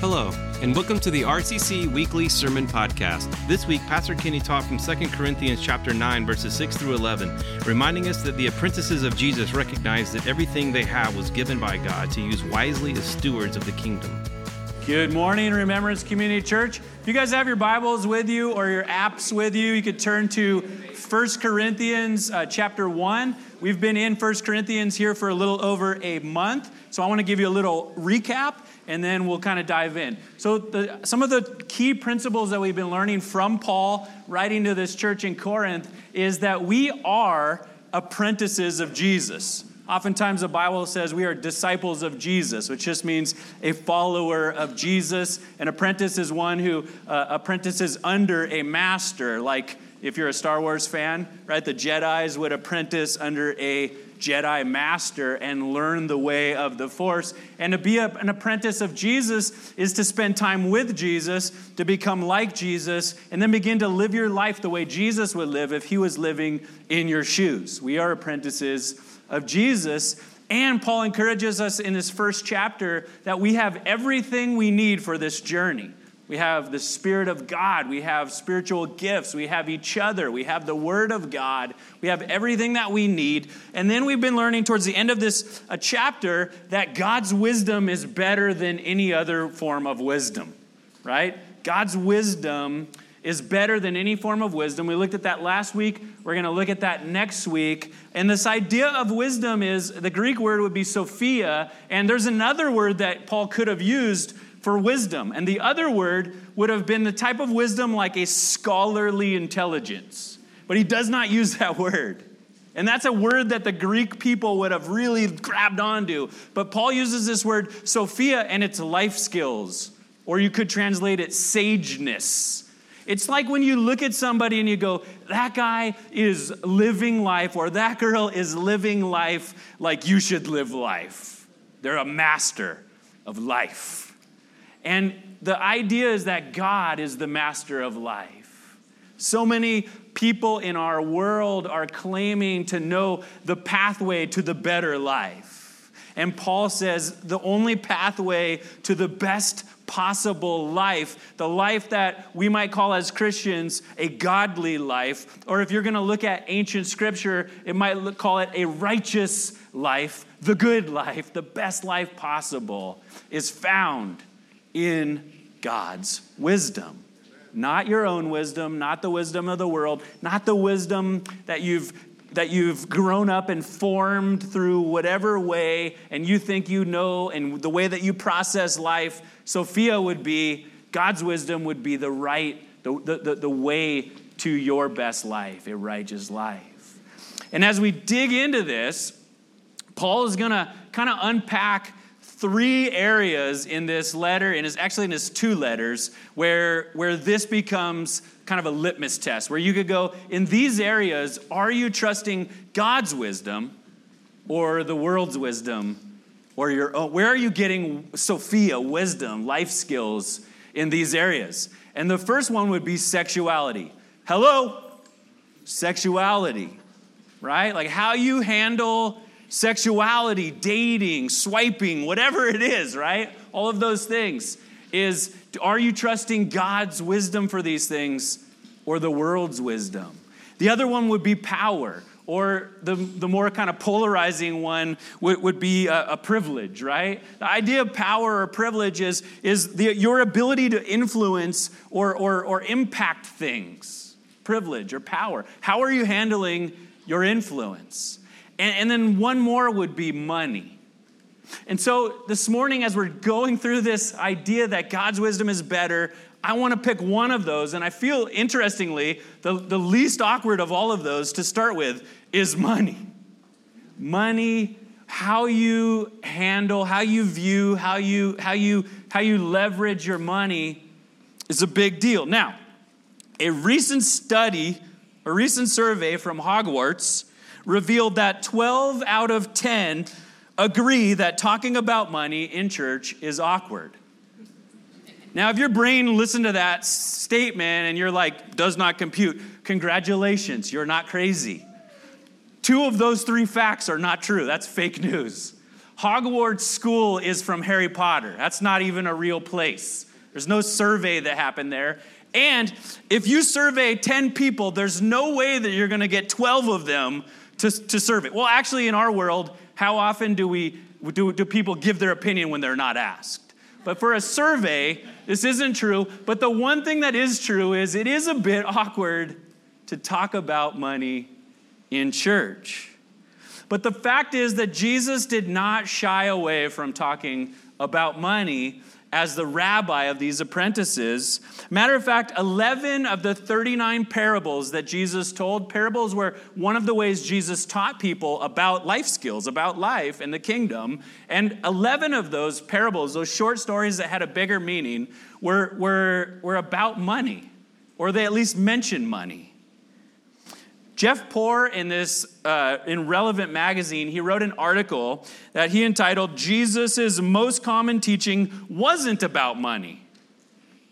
Hello, and welcome to the RCC Weekly Sermon Podcast. This week, Pastor Kenny taught from 2 Corinthians chapter 9, verses 6 through 11, reminding us that the apprentices of Jesus recognized that everything they have was given by God to use wisely as stewards of the kingdom. Good morning, Remembrance Community Church. If you guys have your Bibles with you or your apps with you, you could turn to 1 Corinthians uh, chapter 1. We've been in 1 Corinthians here for a little over a month, so I want to give you a little recap and then we'll kind of dive in. So, the, some of the key principles that we've been learning from Paul writing to this church in Corinth is that we are apprentices of Jesus. Oftentimes, the Bible says we are disciples of Jesus, which just means a follower of Jesus. An apprentice is one who uh, apprentices under a master, like if you're a Star Wars fan, right? The Jedi's would apprentice under a Jedi master and learn the way of the Force. And to be a, an apprentice of Jesus is to spend time with Jesus, to become like Jesus, and then begin to live your life the way Jesus would live if he was living in your shoes. We are apprentices of Jesus. And Paul encourages us in this first chapter that we have everything we need for this journey. We have the Spirit of God. We have spiritual gifts. We have each other. We have the Word of God. We have everything that we need. And then we've been learning towards the end of this a chapter that God's wisdom is better than any other form of wisdom, right? God's wisdom is better than any form of wisdom. We looked at that last week. We're going to look at that next week. And this idea of wisdom is the Greek word would be Sophia. And there's another word that Paul could have used for wisdom. And the other word would have been the type of wisdom like a scholarly intelligence. But he does not use that word. And that's a word that the Greek people would have really grabbed onto. But Paul uses this word, Sophia, and it's life skills. Or you could translate it sageness. It's like when you look at somebody and you go, that guy is living life, or that girl is living life like you should live life. They're a master of life. And the idea is that God is the master of life. So many people in our world are claiming to know the pathway to the better life. And Paul says the only pathway to the best possible life, the life that we might call as Christians a godly life, or if you're going to look at ancient scripture, it might look, call it a righteous life, the good life, the best life possible, is found in God's wisdom. Not your own wisdom, not the wisdom of the world, not the wisdom that you've that you've grown up and formed through whatever way and you think you know and the way that you process life sophia would be god's wisdom would be the right the, the, the way to your best life a righteous life. And as we dig into this paul is going to kind of unpack three areas in this letter, and it's actually in his two letters, where, where this becomes kind of a litmus test, where you could go, in these areas, are you trusting God's wisdom or the world's wisdom? Or your own, where are you getting Sophia, wisdom, life skills in these areas? And the first one would be sexuality. Hello? Sexuality, right? Like how you handle sexuality, dating, swiping, whatever it is, right? All of those things is are you trusting God's wisdom for these things or the world's wisdom? The other one would be power, or the, the more kind of polarizing one would, would be a, a, privilege, right? The idea of power or privilege is, is the, your ability to influence or, or, or impact things. Privilege or power. How are you handling your influence? And, and then one more would be money. And so this morning, as we're going through this idea that God's wisdom is better, I want to pick one of those. And I feel, interestingly, the, the least awkward of all of those to start with is money. Money, how you handle, how you view, how you, how you, how you leverage your money is a big deal. Now, a recent study, a recent survey from Hogwarts revealed that 12 out of 10 agree that talking about money in church is awkward. Now, if your brain listened to that statement and you're like, does not compute, congratulations, you're not crazy. Two of those three facts are not true. That's fake news. Hogwarts School is from Harry Potter. That's not even a real place. There's no survey that happened there. And if you survey 10 people, there's no way that you're going to get 12 of them to, to serve it. Well, actually, in our world, how often do we do, do people give their opinion when they're not asked? But for a survey, this isn't true. But the one thing that is true is it is a bit awkward to talk about money in church. But the fact is that Jesus did not shy away from talking about money as the rabbi of these apprentices. Matter of fact, 11 of the 39 parables that Jesus told, parables were one of the ways Jesus taught people about life skills, about life and the kingdom. And 11 of those parables, those short stories that had a bigger meaning, were, were, were about money, or they at least mentioned money. Jeff Poor, in this uh, in Relevant magazine, he wrote an article that he entitled "Jesus' Most Common Teaching Wasn't About Money."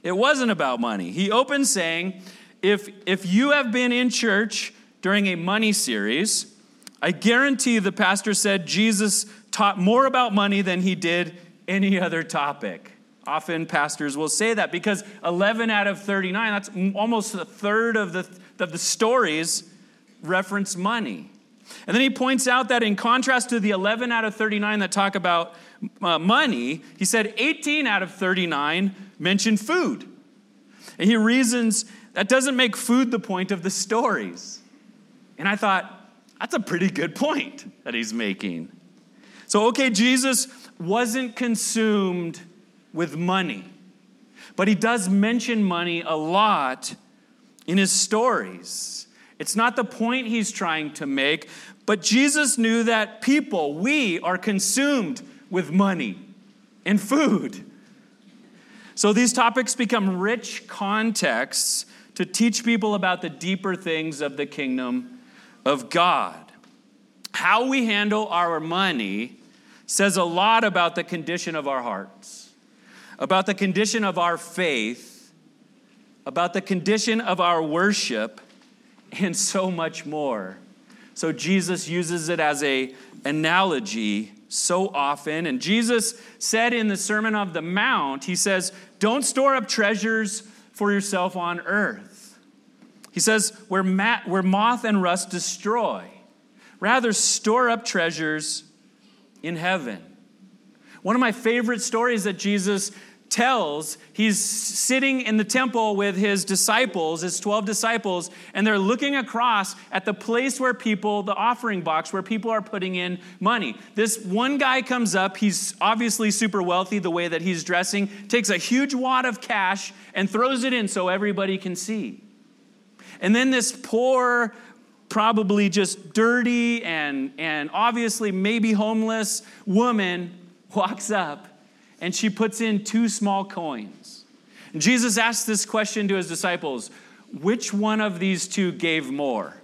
It wasn't about money. He opened saying, "If if you have been in church during a money series, I guarantee the pastor said Jesus taught more about money than he did any other topic." Often pastors will say that because 11 out of 39, that's almost a third of the, of the stories reference money. And then he points out that in contrast to the 11 out of 39 that talk about uh, money, he said 18 out of 39 mention food. And he reasons that doesn't make food the point of the stories. And I thought, that's a pretty good point that he's making. So, okay, Jesus wasn't consumed with money, but he does mention money a lot in his stories. It's not the point he's trying to make, but Jesus knew that people, we, are consumed with money and food. So these topics become rich contexts to teach people about the deeper things of the kingdom of God. How we handle our money says a lot about the condition of our hearts, about the condition of our faith, about the condition of our worship and so much more. So Jesus uses it as a analogy so often and Jesus said in the Sermon of the Mount, he says, "Don't store up treasures for yourself on earth." He says, "Where, mat, where moth and rust destroy, rather store up treasures in heaven." One of my favorite stories that Jesus tells he's sitting in the temple with his disciples, his 12 disciples, and they're looking across at the place where people, the offering box, where people are putting in money. This one guy comes up, he's obviously super wealthy the way that he's dressing, takes a huge wad of cash and throws it in so everybody can see. And then this poor, probably just dirty and, and obviously maybe homeless woman walks up and she puts in two small coins. And Jesus asks this question to his disciples Which one of these two gave more?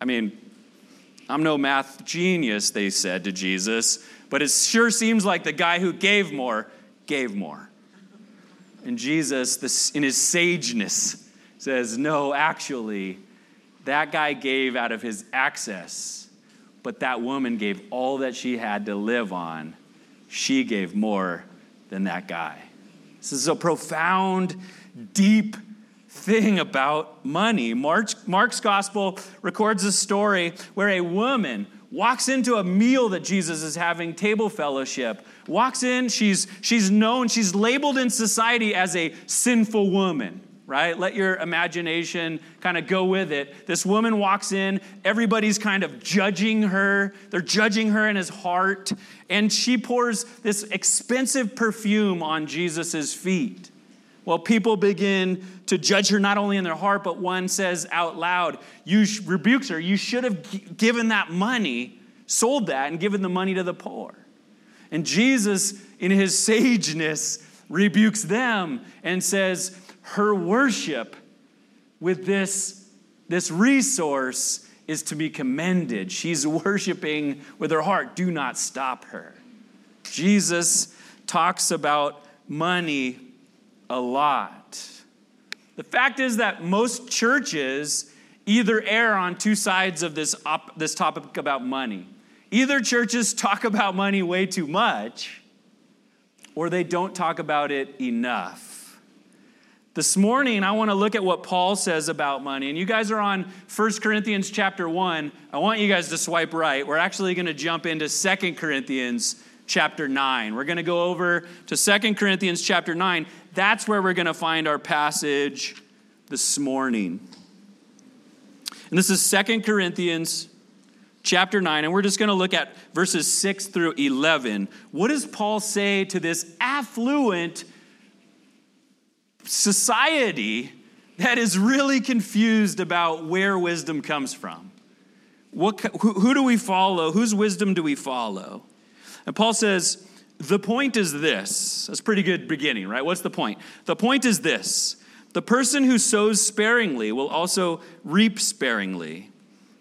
I mean, I'm no math genius, they said to Jesus, but it sure seems like the guy who gave more gave more. And Jesus, in his sageness, says, No, actually, that guy gave out of his access, but that woman gave all that she had to live on she gave more than that guy. This is a profound, deep thing about money. Mark's, Mark's gospel records a story where a woman walks into a meal that Jesus is having, table fellowship. Walks in, she's, she's known, she's labeled in society as a sinful woman right? Let your imagination kind of go with it. This woman walks in, everybody's kind of judging her. They're judging her in his heart. And she pours this expensive perfume on Jesus' feet. Well, people begin to judge her not only in their heart, but one says out loud, you rebukes her, you should have given that money, sold that, and given the money to the poor. And Jesus, in his sageness, rebukes them and says, her worship with this, this resource is to be commended. She's worshiping with her heart. Do not stop her. Jesus talks about money a lot. The fact is that most churches either err on two sides of this, op- this topic about money. Either churches talk about money way too much, or they don't talk about it enough. This morning, I want to look at what Paul says about money. And you guys are on 1 Corinthians chapter 1. I want you guys to swipe right. We're actually going to jump into 2 Corinthians chapter 9. We're going to go over to 2 Corinthians chapter 9. That's where we're going to find our passage this morning. And this is 2 Corinthians chapter 9, and we're just going to look at verses 6 through 11. What does Paul say to this affluent society that is really confused about where wisdom comes from? What, who, who do we follow? Whose wisdom do we follow? And Paul says, the point is this. That's pretty good beginning, right? What's the point? The point is this the person who sows sparingly will also reap sparingly.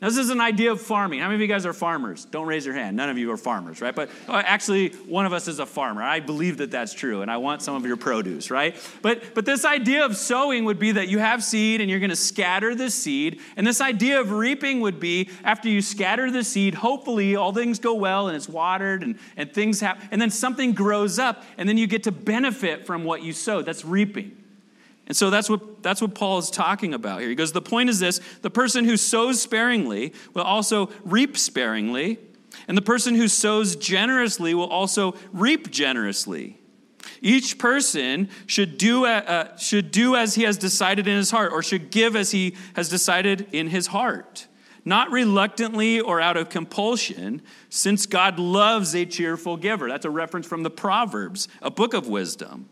Now, this is an idea of farming. How many of you guys are farmers? Don't raise your hand. None of you are farmers, right? But uh, actually, one of us is a farmer. I believe that that's true, and I want some of your produce, right? But, but this idea of sowing would be that you have seed and you're going to scatter the seed. And this idea of reaping would be after you scatter the seed, hopefully all things go well and it's watered and, and things happen. And then something grows up, and then you get to benefit from what you sowed. That's reaping. And so that's what, that's what Paul is talking about here. He goes, The point is this the person who sows sparingly will also reap sparingly, and the person who sows generously will also reap generously. Each person should do, uh, should do as he has decided in his heart, or should give as he has decided in his heart, not reluctantly or out of compulsion, since God loves a cheerful giver. That's a reference from the Proverbs, a book of wisdom.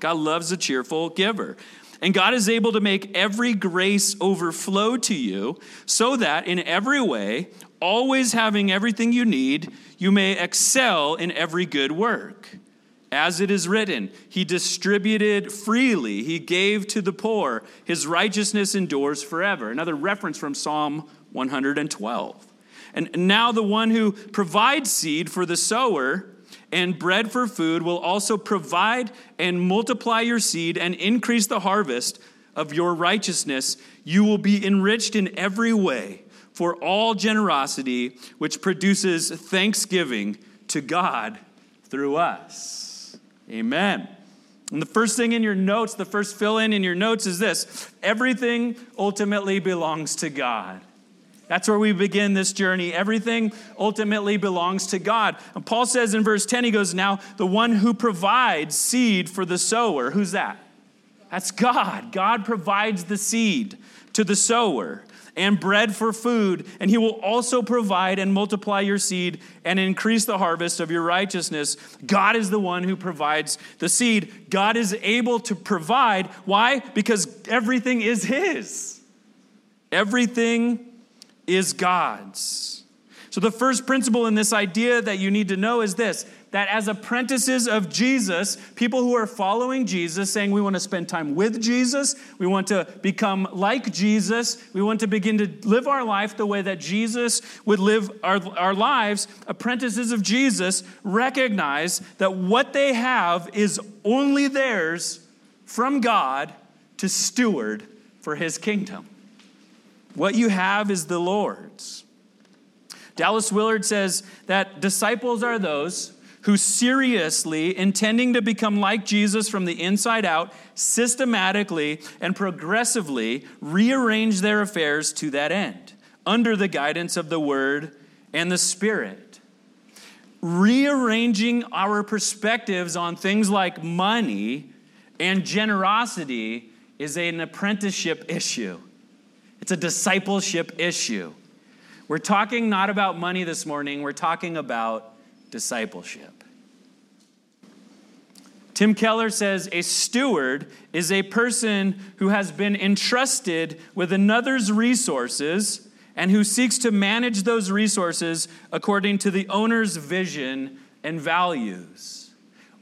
God loves a cheerful giver. And God is able to make every grace overflow to you so that in every way, always having everything you need, you may excel in every good work. As it is written, He distributed freely, He gave to the poor, His righteousness endures forever. Another reference from Psalm 112. And now the one who provides seed for the sower and bread for food will also provide and multiply your seed and increase the harvest of your righteousness. You will be enriched in every way for all generosity, which produces thanksgiving to God through us. Amen. And the first thing in your notes, the first fill in in your notes is this everything ultimately belongs to God. That's where we begin this journey. Everything ultimately belongs to God. And Paul says in verse 10, he goes, Now, the one who provides seed for the sower, who's that? That's God. God provides the seed to the sower and bread for food, and he will also provide and multiply your seed and increase the harvest of your righteousness. God is the one who provides the seed. God is able to provide. Why? Because everything is his. Everything is God's. So, the first principle in this idea that you need to know is this that as apprentices of Jesus, people who are following Jesus, saying we want to spend time with Jesus, we want to become like Jesus, we want to begin to live our life the way that Jesus would live our, our lives, apprentices of Jesus recognize that what they have is only theirs from God to steward for his kingdom. What you have is the Lord's. Dallas Willard says that disciples are those who seriously, intending to become like Jesus from the inside out, systematically and progressively rearrange their affairs to that end, under the guidance of the Word and the Spirit. Rearranging our perspectives on things like money and generosity is an apprenticeship issue. It's a discipleship issue. We're talking not about money this morning, we're talking about discipleship. Tim Keller says a steward is a person who has been entrusted with another's resources and who seeks to manage those resources according to the owner's vision and values.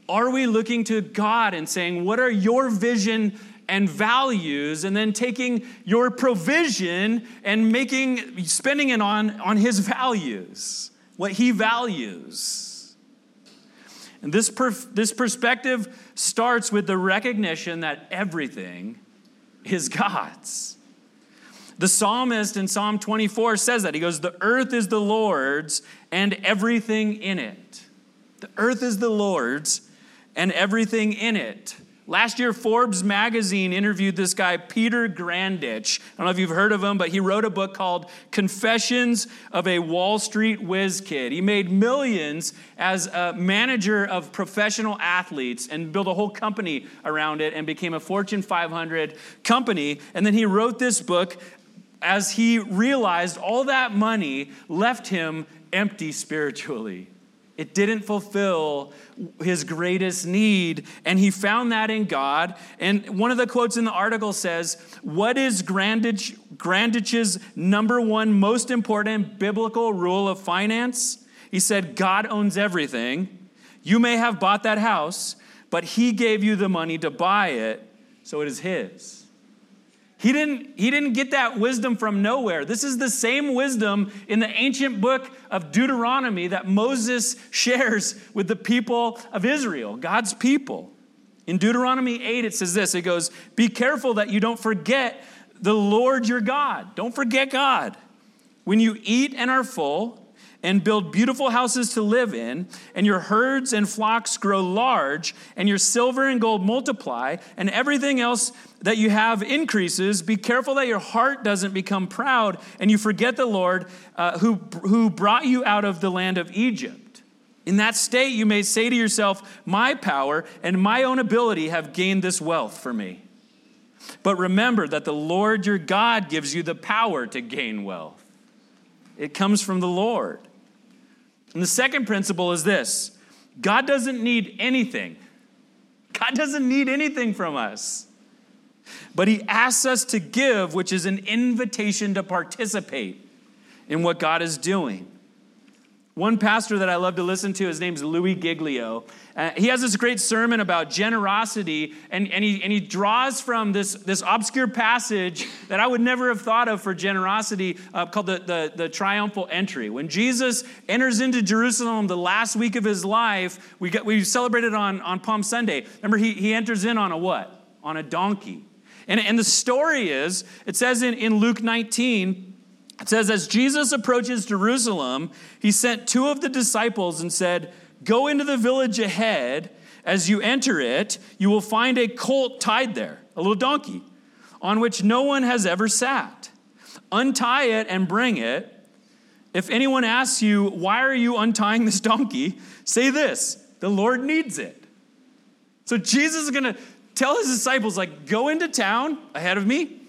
Are we looking to God and saying, What are your vision and values and then taking your provision and making spending it on on his values what he values and this this perspective starts with the recognition that everything is god's The psalmist in Psalm 24 says that. He goes, The earth is the Lord's and everything in it. The earth is the Lord's and everything in it. Last year, Forbes magazine interviewed this guy, Peter Grandich. I don't know if you've heard of him, but he wrote a book called Confessions of a Wall Street Whiz Kid. He made millions as a manager of professional athletes and built a whole company around it and became a Fortune 500 company. And then he wrote this book as he realized all that money left him empty spiritually. It didn't fulfill his greatest need, and he found that in God. And one of the quotes in the article says, What is Grandich, Grandich's number one most important biblical rule of finance? He said, God owns everything. You may have bought that house, but he gave you the money to buy it, so it is his. He didn't, he didn't get that wisdom from nowhere. This is the same wisdom in the ancient book of Deuteronomy that Moses shares with the people of Israel, God's people. In Deuteronomy 8, it says this it goes, Be careful that you don't forget the Lord your God. Don't forget God. When you eat and are full, and build beautiful houses to live in, and your herds and flocks grow large, and your silver and gold multiply, and everything else that you have increases, be careful that your heart doesn't become proud and you forget the Lord uh, who, who brought you out of the land of Egypt. In that state, you may say to yourself, My power and my own ability have gained this wealth for me. But remember that the Lord your God gives you the power to gain wealth, it comes from the Lord. And the second principle is this God doesn't need anything. God doesn't need anything from us. But he asks us to give, which is an invitation to participate in what God is doing. One pastor that I love to listen to, his name's Louis Giglio. Uh, he has this great sermon about generosity, and, and, he, and he draws from this, this obscure passage that I would never have thought of for generosity uh, called the, the, the triumphal entry. When Jesus enters into Jerusalem the last week of his life, we, got, we celebrated on, on Palm Sunday. Remember, he, he enters in on a what? On a donkey. And, and the story is, it says in, in Luke 19, it says, as Jesus approaches Jerusalem, he sent two of the disciples and said, Go into the village ahead. As you enter it, you will find a colt tied there, a little donkey, on which no one has ever sat. Untie it and bring it. If anyone asks you, Why are you untying this donkey? say this the Lord needs it. So Jesus is going to tell his disciples, like, go into town ahead of me,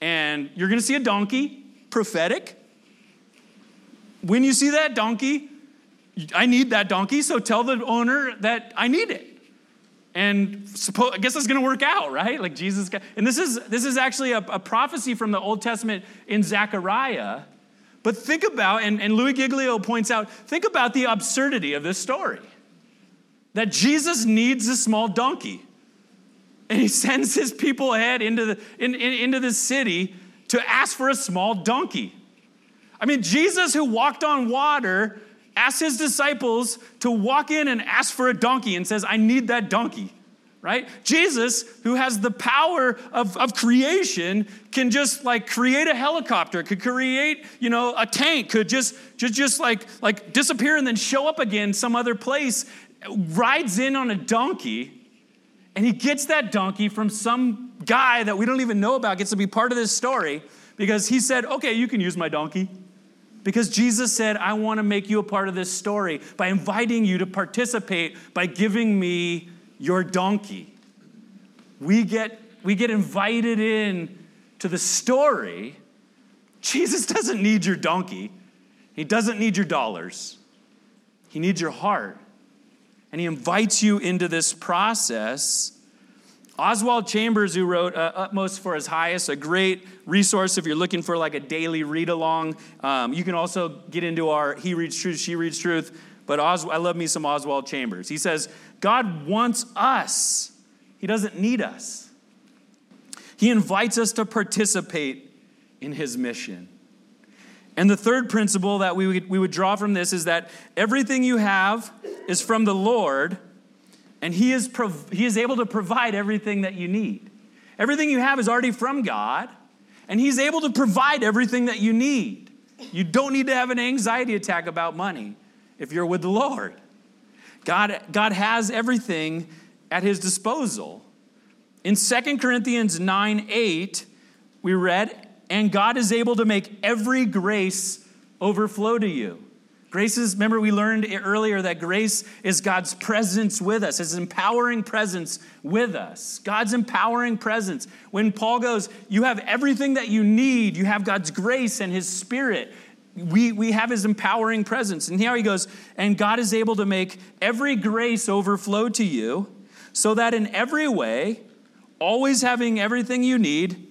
and you're going to see a donkey, prophetic. When you see that donkey, I need that donkey, so tell the owner that I need it. And suppose, I guess it's going to work out, right? Like Jesus, and this is this is actually a, a prophecy from the Old Testament in Zechariah. But think about, and, and Louis Giglio points out, think about the absurdity of this story. That Jesus needs a small donkey. And he sends his people ahead into the, in, in, into the city to ask for a small donkey. I mean, Jesus, who walked on water, asks his disciples to walk in and ask for a donkey and says, I need that donkey, right? Jesus, who has the power of, of creation, can just like create a helicopter, could create, you know, a tank, could just, just, just like, like disappear and then show up again some other place, rides in on a donkey and he gets that donkey from some guy that we don't even know about, gets to be part of this story because he said, Okay, you can use my donkey. Because Jesus said, I want to make you a part of this story by inviting you to participate by giving me your donkey. We get, we get invited in to the story. Jesus doesn't need your donkey, he doesn't need your dollars, he needs your heart. And he invites you into this process. Oswald Chambers, who wrote uh, Utmost for His Highest, a great resource if you're looking for like a daily read along. Um, you can also get into our He Reads Truth, She Reads Truth. But Os- I love me some Oswald Chambers. He says, God wants us, He doesn't need us. He invites us to participate in His mission. And the third principle that we would, we would draw from this is that everything you have is from the Lord, and he is, prov- he is able to provide everything that you need. Everything you have is already from God, and He's able to provide everything that you need. You don't need to have an anxiety attack about money if you're with the Lord. God, God has everything at His disposal. In 2 Corinthians 9 8, we read, and God is able to make every grace overflow to you. Grace is, remember, we learned earlier that grace is God's presence with us, His empowering presence with us. God's empowering presence. When Paul goes, You have everything that you need, you have God's grace and His Spirit. We, we have His empowering presence. And here he goes, And God is able to make every grace overflow to you, so that in every way, always having everything you need,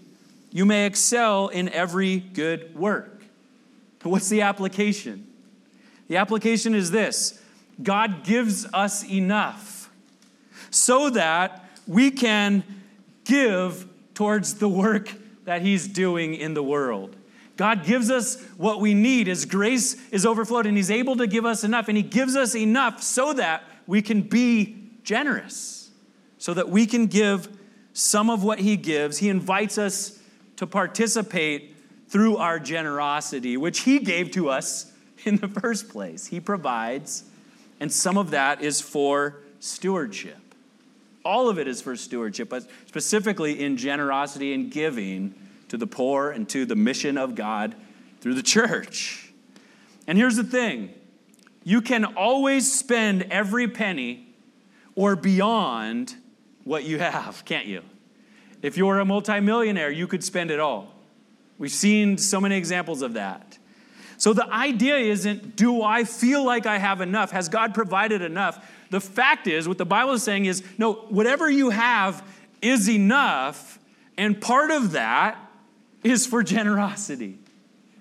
you may excel in every good work. What's the application? The application is this God gives us enough so that we can give towards the work that He's doing in the world. God gives us what we need. His grace is overflowed, and He's able to give us enough. And He gives us enough so that we can be generous, so that we can give some of what He gives. He invites us to participate through our generosity, which He gave to us in the first place. He provides, and some of that is for stewardship. All of it is for stewardship, but specifically in generosity and giving to the poor and to the mission of God through the church. And here's the thing you can always spend every penny or beyond what you have, can't you? If you're a multimillionaire, you could spend it all. We've seen so many examples of that. So the idea isn't, do I feel like I have enough? Has God provided enough? The fact is, what the Bible is saying is, no, whatever you have is enough, and part of that is for generosity.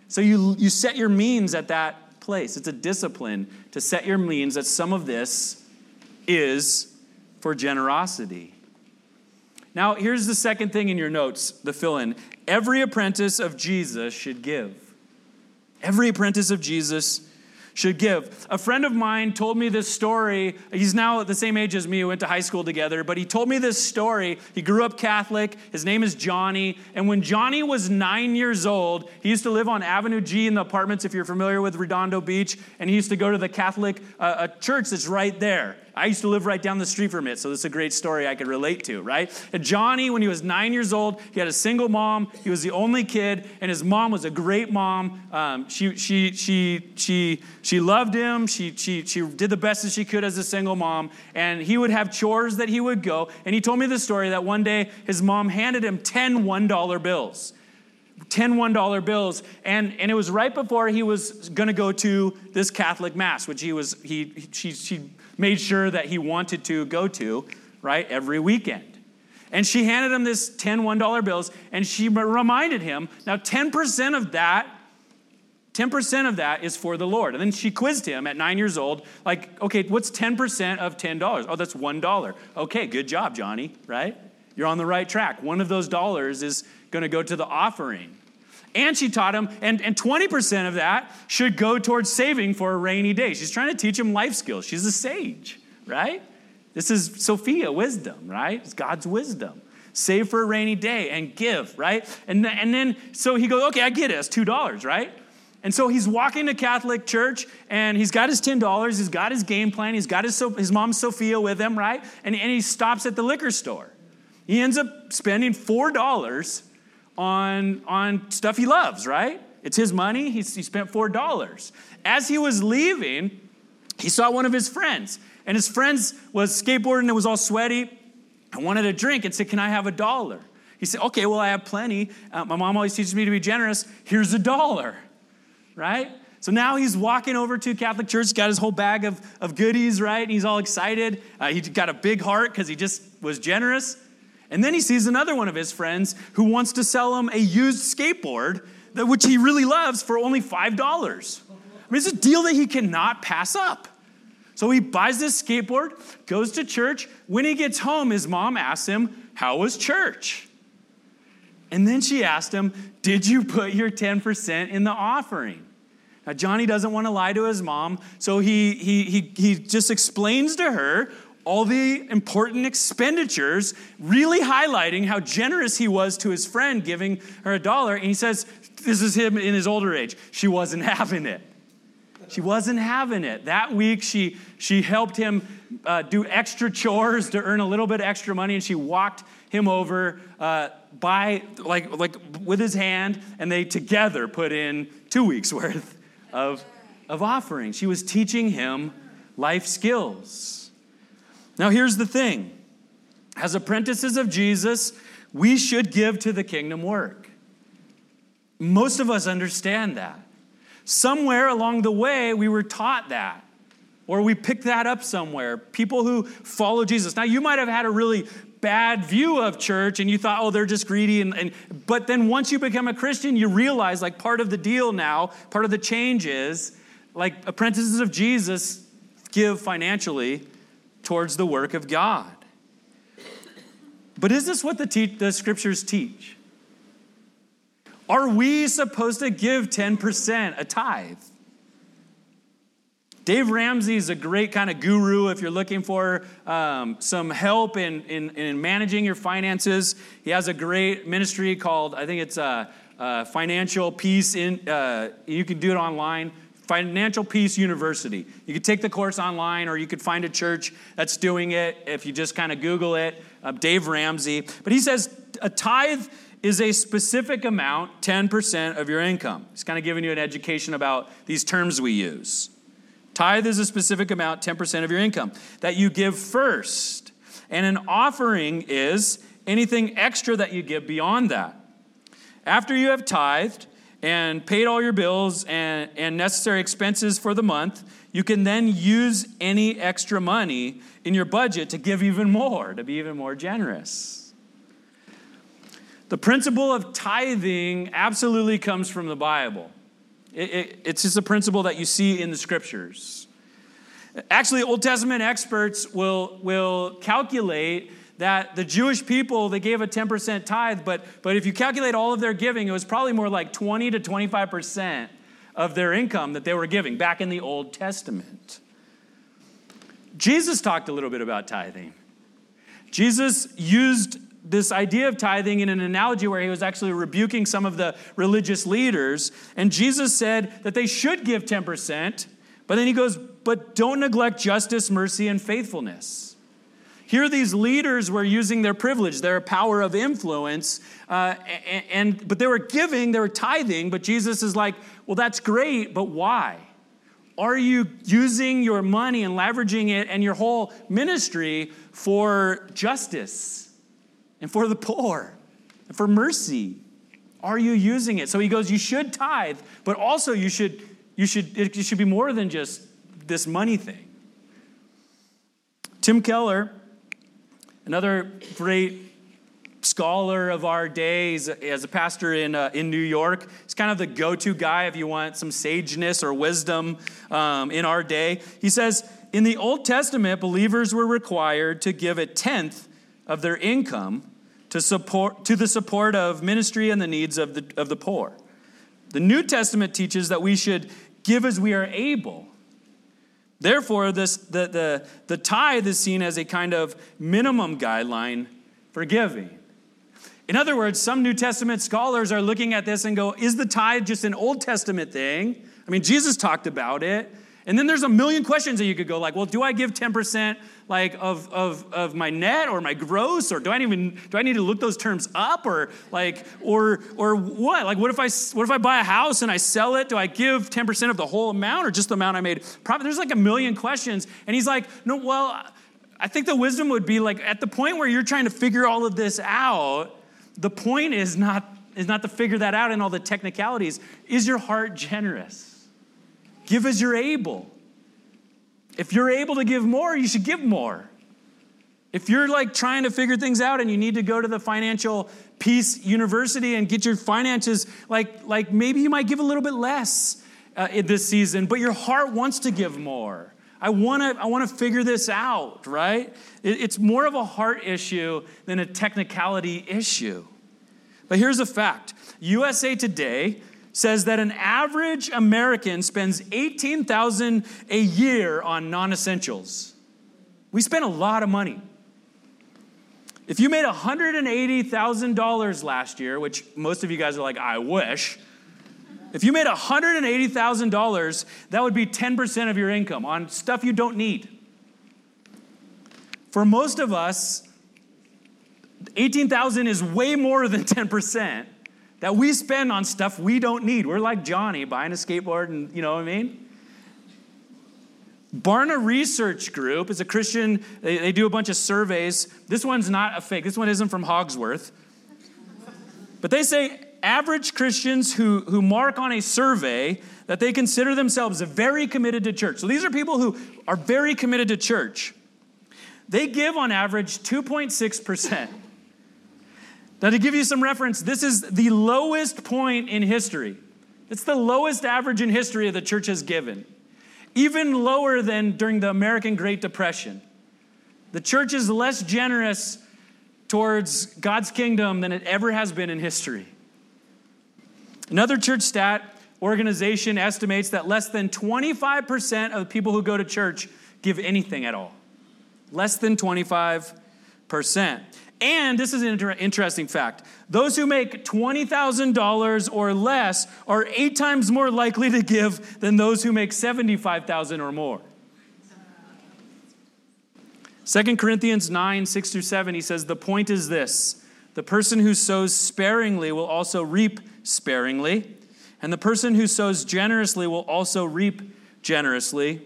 So you, you set your means at that place. It's a discipline to set your means that some of this is for generosity. Now, here's the second thing in your notes, the fill in. Every apprentice of Jesus should give. Every apprentice of Jesus should give. A friend of mine told me this story. He's now the same age as me. We went to high school together, but he told me this story. He grew up Catholic. His name is Johnny. And when Johnny was nine years old, he used to live on Avenue G in the apartments, if you're familiar with Redondo Beach. And he used to go to the Catholic uh, church that's right there. I used to live right down the street from it, so this is a great story I could relate to, right? And Johnny, when he was nine years old, he had a single mom. He was the only kid, and his mom was a great mom. Um, she, she, she, she, she loved him. She, she, she did the best that she could as a single mom, and he would have chores that he would go. And he told me the story that one day his mom handed him 10 $1 bills. 10 $1 bills and, and it was right before he was going to go to this catholic mass which he was he she, she made sure that he wanted to go to, right, every weekend. And she handed him this 10 $1 bills, and she reminded him now, 10% of that 10% of that is for the Lord. And then she quizzed him at nine years old, like, okay, what's 10% of $10? Oh, that's $1. Okay, good job, Johnny, right? You're on the right track. One of those dollars is going to go to the offering. And she taught him, and, and 20% of that should go towards saving for a rainy day. She's trying to teach him life skills. She's a sage, right? This is Sophia wisdom, right? It's God's wisdom. Save for a rainy day and give, right? And, and then, so he goes, okay, I get it. It's $2, right? And so he's walking to Catholic church and he's got his $10. He's got his game plan. He's got his, his mom, Sophia, with him, right? And, and he stops at the liquor store. He ends up spending $4 on, on stuff he loves, right? It's his money. He, he spent $4. As he was leaving, he saw one of his friends, and his friends was skateboarding and it was all sweaty and wanted a drink and said, Can I have a dollar? He said, Okay, well, I have plenty. Uh, my mom always teaches me to be generous. Here's a dollar, right? So now he's walking over to Catholic Church, got his whole bag of, of goodies, right? And he's all excited. Uh, he got a big heart because he just was generous. And then he sees another one of his friends who wants to sell him a used skateboard, that, which he really loves, for only $5. I mean, it's a deal that he cannot pass up. So he buys this skateboard, goes to church. When he gets home, his mom asks him, How was church? And then she asked him, Did you put your 10% in the offering? Now, Johnny doesn't want to lie to his mom, so he, he, he, he just explains to her all the important expenditures, really highlighting how generous he was to his friend, giving her a dollar. And he says, This is him in his older age. She wasn't having it. She wasn't having it. That week, she, she helped him uh, do extra chores to earn a little bit extra money, and she walked him over uh, by, like, like with his hand, and they together put in two weeks' worth of, of offering. She was teaching him life skills. Now, here's the thing as apprentices of Jesus, we should give to the kingdom work. Most of us understand that. Somewhere along the way, we were taught that, or we picked that up somewhere. People who follow Jesus. Now, you might have had a really bad view of church and you thought, oh, they're just greedy. And, and, but then once you become a Christian, you realize like part of the deal now, part of the change is like apprentices of Jesus give financially towards the work of God. But is this what the, te- the scriptures teach? Are we supposed to give 10% a tithe? Dave Ramsey is a great kind of guru if you're looking for um, some help in, in, in, managing your finances. He has a great ministry called, I think it's uh, uh, Financial Peace. In, uh, you can do it online. Financial Peace University. You could take the course online or you could find a church that's doing it if you just kind of Google it. Uh, Dave Ramsey. But he says a tithe is a specific amount, 10% of your income. He's kind of giving you an education about these terms we use. Tithe is a specific amount, 10% of your income, that you give first. And an offering is anything extra that you give beyond that. After you have tithed and paid all your bills and, and necessary expenses for the month, you can then use any extra money in your budget to give even more, to be even more generous. The principle of tithing absolutely comes from the Bible. It, it, it's just a principle that you see in the scriptures. Actually, Old Testament experts will, will calculate that the Jewish people, they gave a 10% tithe, but, but if you calculate all of their giving, it was probably more like 20 to 25% of their income that they were giving back in the Old Testament. Jesus talked a little bit about tithing. Jesus used this idea of tithing in an analogy where he was actually rebuking some of the religious leaders. And Jesus said that they should give 10%, but then he goes, but don't neglect justice, mercy, and faithfulness. Here, these leaders were using their privilege, their power of influence, uh, and, and, but they were giving, they were tithing. But Jesus is like, well, that's great, but why? Are you using your money and leveraging it and your whole ministry for justice? and for the poor and for mercy? Are you using it? So he goes, you should tithe, but also you should, you should, it should be more than just this money thing. Tim Keller, another great scholar of our days as a pastor in, uh, in New York. He's kind of the go to guy if you want some sageness or wisdom um, in our day. He says, In the Old Testament, believers were required to give a tenth of their income to, support, to the support of ministry and the needs of the, of the poor. The New Testament teaches that we should give as we are able. Therefore, this, the, the, the tithe is seen as a kind of minimum guideline for giving. In other words, some New Testament scholars are looking at this and go, is the tithe just an Old Testament thing? I mean, Jesus talked about it. And then there's a million questions that you could go like, well, do I give 10% like of, of, of my net or my gross? Or do I even do I need to look those terms up? Or like, or or what? Like what if I what if I buy a house and I sell it? Do I give 10% of the whole amount or just the amount I made? Probably there's like a million questions. And he's like, no, well, I think the wisdom would be like at the point where you're trying to figure all of this out, the point is not is not to figure that out in all the technicalities. Is your heart generous? Give as you're able. If you're able to give more, you should give more. If you're like trying to figure things out and you need to go to the financial peace university and get your finances, like, like maybe you might give a little bit less uh, in this season, but your heart wants to give more. I want to I want to figure this out, right? It, it's more of a heart issue than a technicality issue. But here's a fact. USA Today says that an average American spends 18,000 a year on non-essentials. We spend a lot of money. If you made $180,000 last year, which most of you guys are like, I wish. If you made $180,000, that would be 10% of your income on stuff you don't need. For most of us, 18,000 is way more than 10% that we spend on stuff we don't need. We're like Johnny buying a skateboard and, you know what I mean? Barna Research Group is a Christian, they, they do a bunch of surveys. This one's not a fake, this one isn't from Hogsworth. But they say average Christians who, who mark on a survey that they consider themselves very committed to church. So these are people who are very committed to church. They give on average 2.6%. Now, to give you some reference, this is the lowest point in history. It's the lowest average in history the church has given even lower than during the American Great Depression. The church is less generous towards God's kingdom than it ever has been in history. Another church stat organization estimates that less than 25% of the people who go to church give anything at all. Less than 25%. And this is an inter- interesting fact those who make $20,000 or less are eight times more likely to give than those who make 75,000 or more. 2 Corinthians 9, 6 through 7, he says, The point is this the person who sows sparingly will also reap sparingly, and the person who sows generously will also reap generously.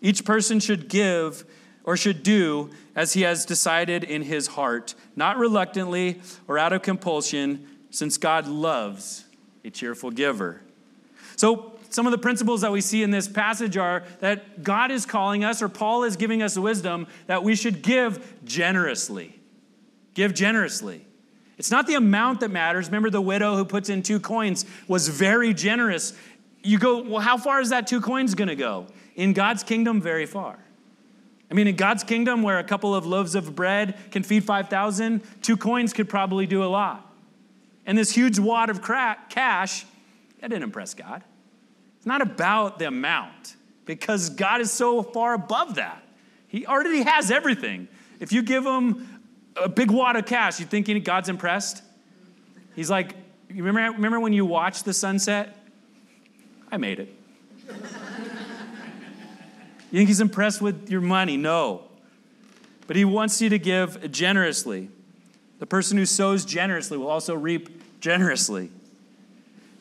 Each person should give or should do as he has decided in his heart, not reluctantly or out of compulsion, since God loves a cheerful giver. So, some of the principles that we see in this passage are that God is calling us, or Paul is giving us wisdom, that we should give generously. Give generously. It's not the amount that matters. Remember, the widow who puts in two coins was very generous. You go, well, how far is that two coins going to go? In God's kingdom, very far. I mean, in God's kingdom, where a couple of loaves of bread can feed 5,000, two coins could probably do a lot. And this huge wad of cash, that didn't impress God. It's not about the amount, because God is so far above that. He already has everything. If you give him a big wad of cash, you think God's impressed? He's like, you remember, remember when you watched the sunset? I made it. You think he's impressed with your money? No. But he wants you to give generously. The person who sows generously will also reap generously.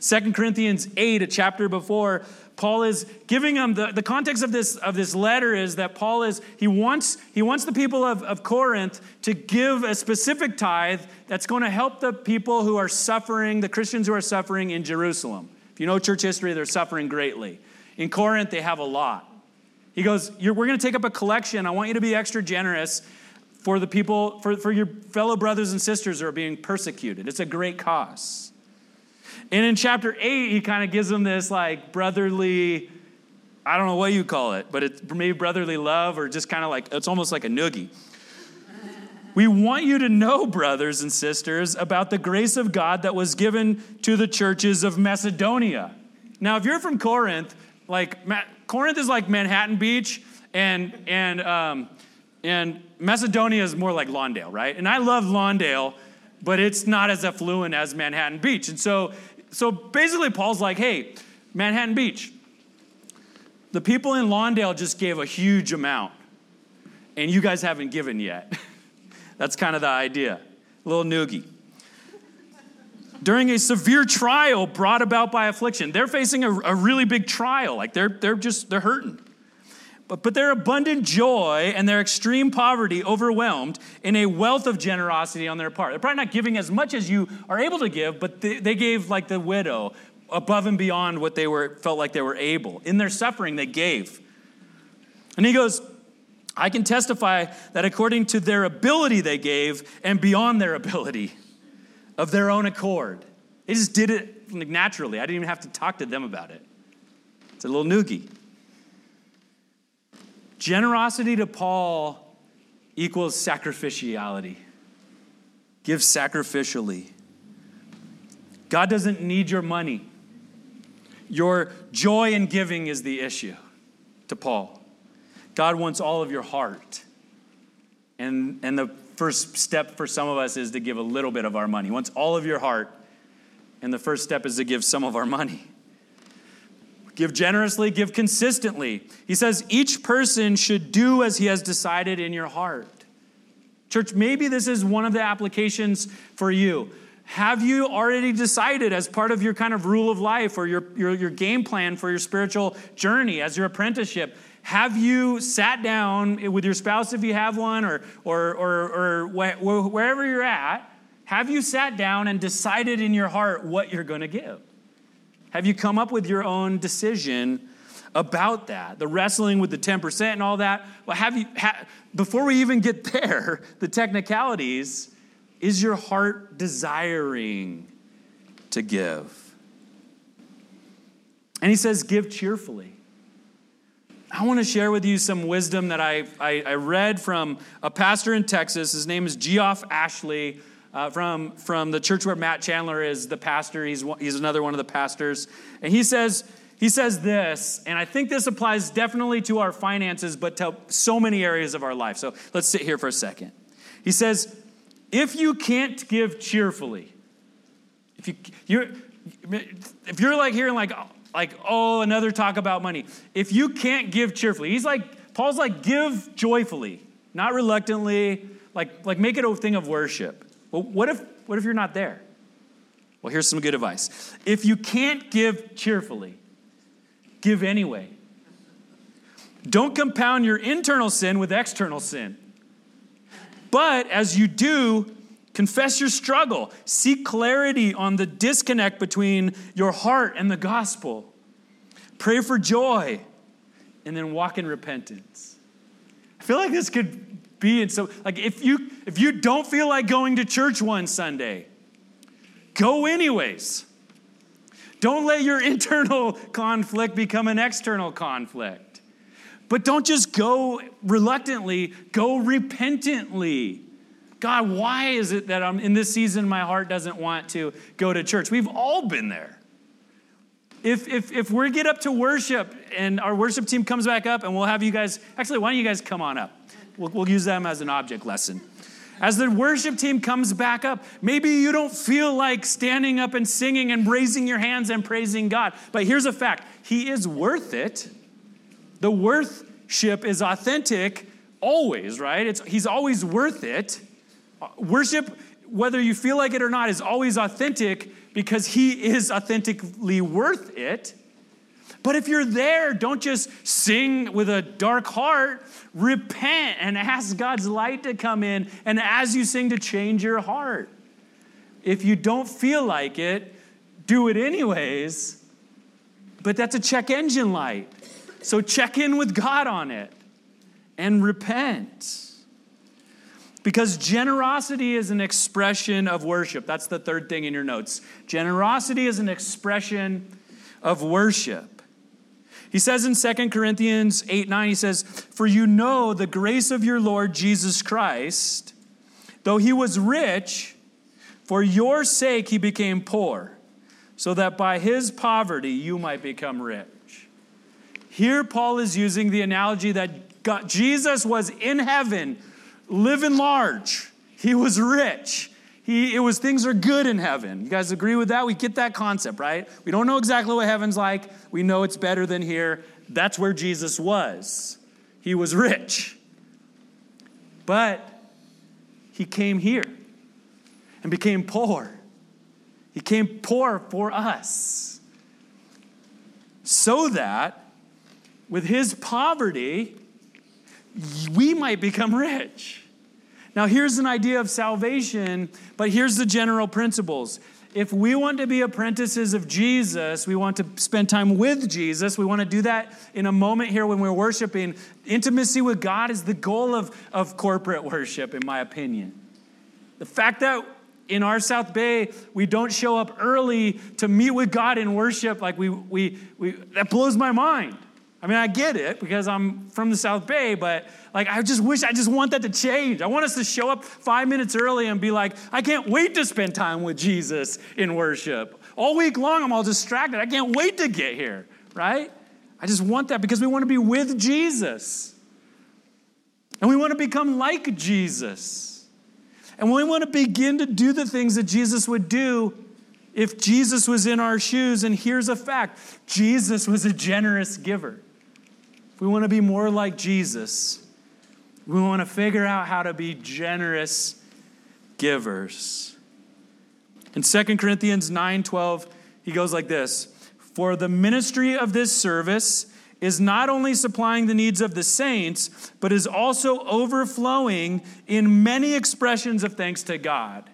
2 Corinthians 8, a chapter before, Paul is giving them the, the context of this, of this letter is that Paul is, he wants, he wants the people of, of Corinth to give a specific tithe that's going to help the people who are suffering, the Christians who are suffering in Jerusalem. If you know church history, they're suffering greatly. In Corinth, they have a lot. He goes, We're going to take up a collection. I want you to be extra generous for the people, for, for your fellow brothers and sisters who are being persecuted. It's a great cause. And in chapter 8, he kind of gives them this like brotherly, I don't know what you call it, but it's maybe brotherly love or just kind of like, it's almost like a noogie. We want you to know, brothers and sisters, about the grace of God that was given to the churches of Macedonia. Now, if you're from Corinth, like Corinth is like Manhattan Beach, and and um, and Macedonia is more like Lawndale, right? And I love Lawndale, but it's not as affluent as Manhattan Beach. And so, so basically, Paul's like, hey, Manhattan Beach, the people in Lawndale just gave a huge amount, and you guys haven't given yet. That's kind of the idea. A little noogie during a severe trial brought about by affliction. They're facing a, a really big trial, like they're, they're just, they're hurting. But, but their abundant joy and their extreme poverty overwhelmed in a wealth of generosity on their part. They're probably not giving as much as you are able to give, but they, they gave like the widow above and beyond what they were felt like they were able. In their suffering, they gave. And he goes, I can testify that according to their ability they gave and beyond their ability of their own accord. They just did it naturally. I didn't even have to talk to them about it. It's a little noogie. Generosity to Paul equals sacrificiality. Give sacrificially. God doesn't need your money. Your joy in giving is the issue to Paul. God wants all of your heart. And, and the first step for some of us is to give a little bit of our money. Once all of your heart, and the first step is to give some of our money. Give generously, give consistently. He says each person should do as he has decided in your heart. Church, maybe this is one of the applications for you. Have you already decided as part of your kind of rule of life or your, your, your game plan for your spiritual journey as your apprenticeship? Have you sat down with your spouse if you have one or, or, or, or wherever you're at? Have you sat down and decided in your heart what you're going to give? Have you come up with your own decision about that? The wrestling with the 10% and all that? Well, have you, ha, before we even get there, the technicalities, is your heart desiring to give? And he says, give cheerfully. I want to share with you some wisdom that I, I, I read from a pastor in Texas. His name is Geoff Ashley uh, from, from the church where Matt Chandler is the pastor. He's, he's another one of the pastors. And he says, he says this, and I think this applies definitely to our finances, but to so many areas of our life. So let's sit here for a second. He says, if you can't give cheerfully, if you you're if you're like hearing like like oh another talk about money, if you can't give cheerfully, he's like Paul's like give joyfully, not reluctantly, like like make it a thing of worship. Well, what if, what if you're not there? Well, here's some good advice. If you can't give cheerfully, give anyway. Don't compound your internal sin with external sin. But as you do, confess your struggle. Seek clarity on the disconnect between your heart and the gospel. Pray for joy, and then walk in repentance. I feel like this could be and so like if you if you don't feel like going to church one Sunday, go anyways. Don't let your internal conflict become an external conflict. But don't just go reluctantly, go repentantly. God, why is it that I'm in this season my heart doesn't want to go to church? We've all been there. If, if, if we get up to worship and our worship team comes back up and we'll have you guys, actually, why don't you guys come on up? We'll, we'll use them as an object lesson. As the worship team comes back up, maybe you don't feel like standing up and singing and raising your hands and praising God. But here's a fact He is worth it. The worship is authentic always, right? It's, he's always worth it. Worship, whether you feel like it or not, is always authentic because He is authentically worth it. But if you're there, don't just sing with a dark heart. Repent and ask God's light to come in, and as you sing, to change your heart. If you don't feel like it, do it anyways. But that's a check engine light. So check in with God on it and repent. Because generosity is an expression of worship. That's the third thing in your notes. Generosity is an expression of worship. He says in 2 Corinthians 8 9, he says, For you know the grace of your Lord Jesus Christ, though he was rich, for your sake he became poor, so that by his poverty you might become rich. Here, Paul is using the analogy that God, Jesus was in heaven, living large, he was rich. He, it was things are good in heaven. You guys agree with that? We get that concept, right? We don't know exactly what heaven's like. We know it's better than here. That's where Jesus was. He was rich. But he came here and became poor. He came poor for us. So that with his poverty, we might become rich. Now, here's an idea of salvation, but here's the general principles. If we want to be apprentices of Jesus, we want to spend time with Jesus, we want to do that in a moment here when we're worshiping. Intimacy with God is the goal of, of corporate worship, in my opinion. The fact that in our South Bay, we don't show up early to meet with God in worship, like we, we, we that blows my mind. I mean, I get it because I'm from the South Bay, but like, I just wish, I just want that to change. I want us to show up five minutes early and be like, I can't wait to spend time with Jesus in worship. All week long, I'm all distracted. I can't wait to get here, right? I just want that because we want to be with Jesus. And we want to become like Jesus. And we want to begin to do the things that Jesus would do if Jesus was in our shoes. And here's a fact Jesus was a generous giver. If we want to be more like Jesus, we want to figure out how to be generous givers. In 2 Corinthians 9:12, he goes like this: "For the ministry of this service is not only supplying the needs of the saints, but is also overflowing in many expressions of thanks to God."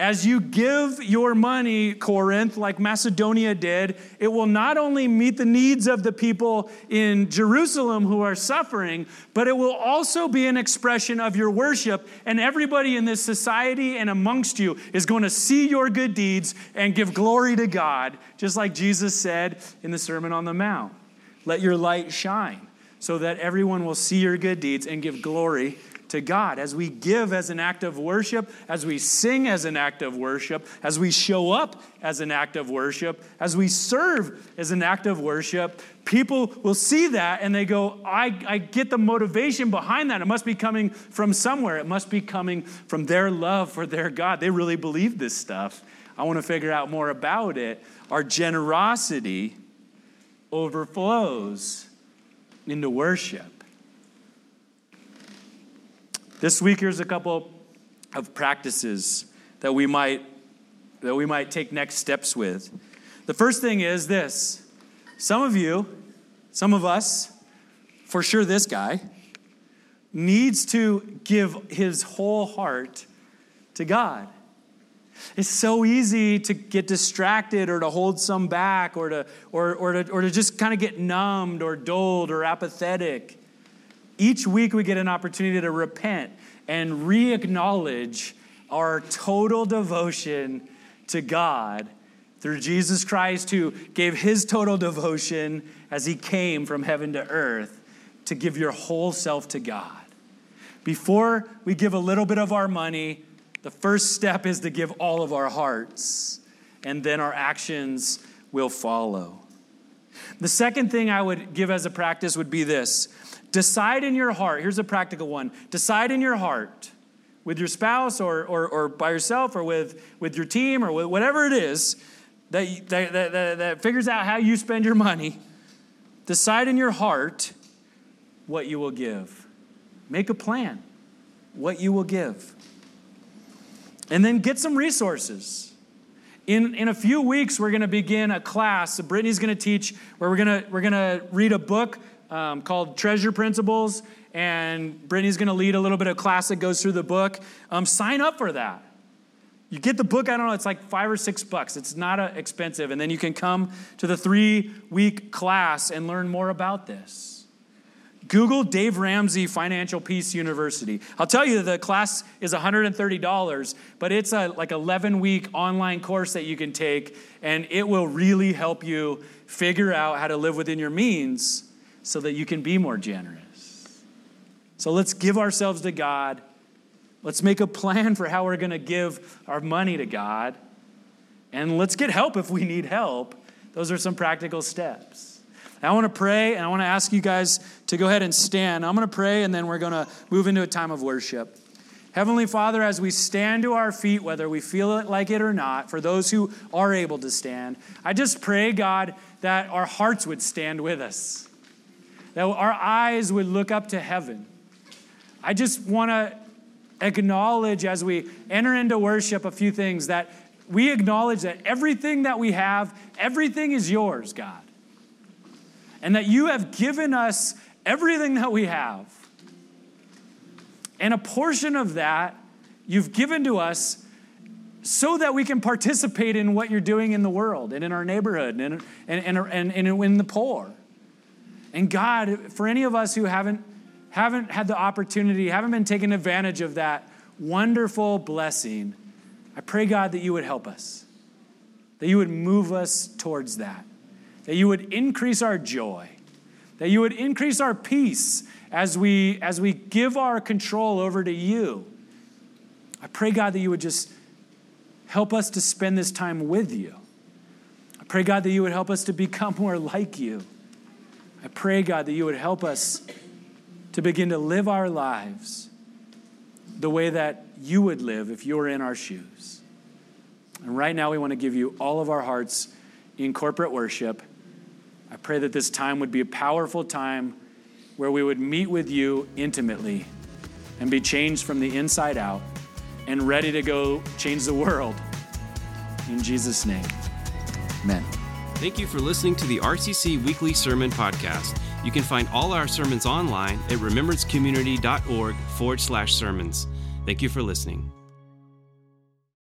As you give your money, Corinth, like Macedonia did, it will not only meet the needs of the people in Jerusalem who are suffering, but it will also be an expression of your worship. And everybody in this society and amongst you is going to see your good deeds and give glory to God, just like Jesus said in the Sermon on the Mount. Let your light shine so that everyone will see your good deeds and give glory to God, as we give as an act of worship, as we sing as an act of worship, as we show up as an act of worship, as we serve as an act of worship, people will see that and they go, I, I get the motivation behind that. It must be coming from somewhere. It must be coming from their love for their God. They really believe this stuff. I want to figure out more about it. Our generosity overflows into worship. This week, here's a couple of practices that we might that we might take next steps with. The first thing is this. Some of you, some of us, for sure this guy, needs to give his whole heart to God. It's so easy to get distracted or to hold some back or to, or, or to, or to just kind of get numbed or dulled or apathetic. Each week we get an opportunity to repent and re acknowledge our total devotion to God through Jesus Christ, who gave his total devotion as he came from heaven to earth to give your whole self to God. Before we give a little bit of our money, the first step is to give all of our hearts, and then our actions will follow. The second thing I would give as a practice would be this Decide in your heart, here's a practical one. Decide in your heart with your spouse or, or, or by yourself or with, with your team or with whatever it is that, that, that, that figures out how you spend your money. Decide in your heart what you will give. Make a plan what you will give. And then get some resources. In, in a few weeks, we're going to begin a class. Brittany's going to teach where we're going to, we're going to read a book um, called Treasure Principles, and Brittany's going to lead a little bit of class that goes through the book. Um, sign up for that. You get the book, I don't know, it's like five or six bucks. It's not uh, expensive. And then you can come to the three week class and learn more about this. Google Dave Ramsey Financial Peace University. I'll tell you the class is $130, but it's a like 11 week online course that you can take, and it will really help you figure out how to live within your means so that you can be more generous. So let's give ourselves to God. Let's make a plan for how we're going to give our money to God. And let's get help if we need help. Those are some practical steps. I want to pray and I want to ask you guys to go ahead and stand. I'm going to pray and then we're going to move into a time of worship. Heavenly Father, as we stand to our feet, whether we feel it like it or not, for those who are able to stand, I just pray, God, that our hearts would stand with us that our eyes would look up to heaven. I just want to acknowledge as we enter into worship a few things that we acknowledge that everything that we have, everything is yours, God. And that you have given us everything that we have. And a portion of that you've given to us so that we can participate in what you're doing in the world and in our neighborhood and, and, and, and, and in the poor. And God, for any of us who haven't, haven't had the opportunity, haven't been taken advantage of that wonderful blessing, I pray, God, that you would help us, that you would move us towards that, that you would increase our joy, that you would increase our peace as we, as we give our control over to you. I pray, God, that you would just help us to spend this time with you. I pray, God, that you would help us to become more like you. I pray, God, that you would help us to begin to live our lives the way that you would live if you were in our shoes. And right now, we want to give you all of our hearts in corporate worship. I pray that this time would be a powerful time where we would meet with you intimately and be changed from the inside out and ready to go change the world. In Jesus' name, amen. Thank you for listening to the RCC Weekly Sermon Podcast. You can find all our sermons online at remembrancecommunity.org forward slash sermons. Thank you for listening.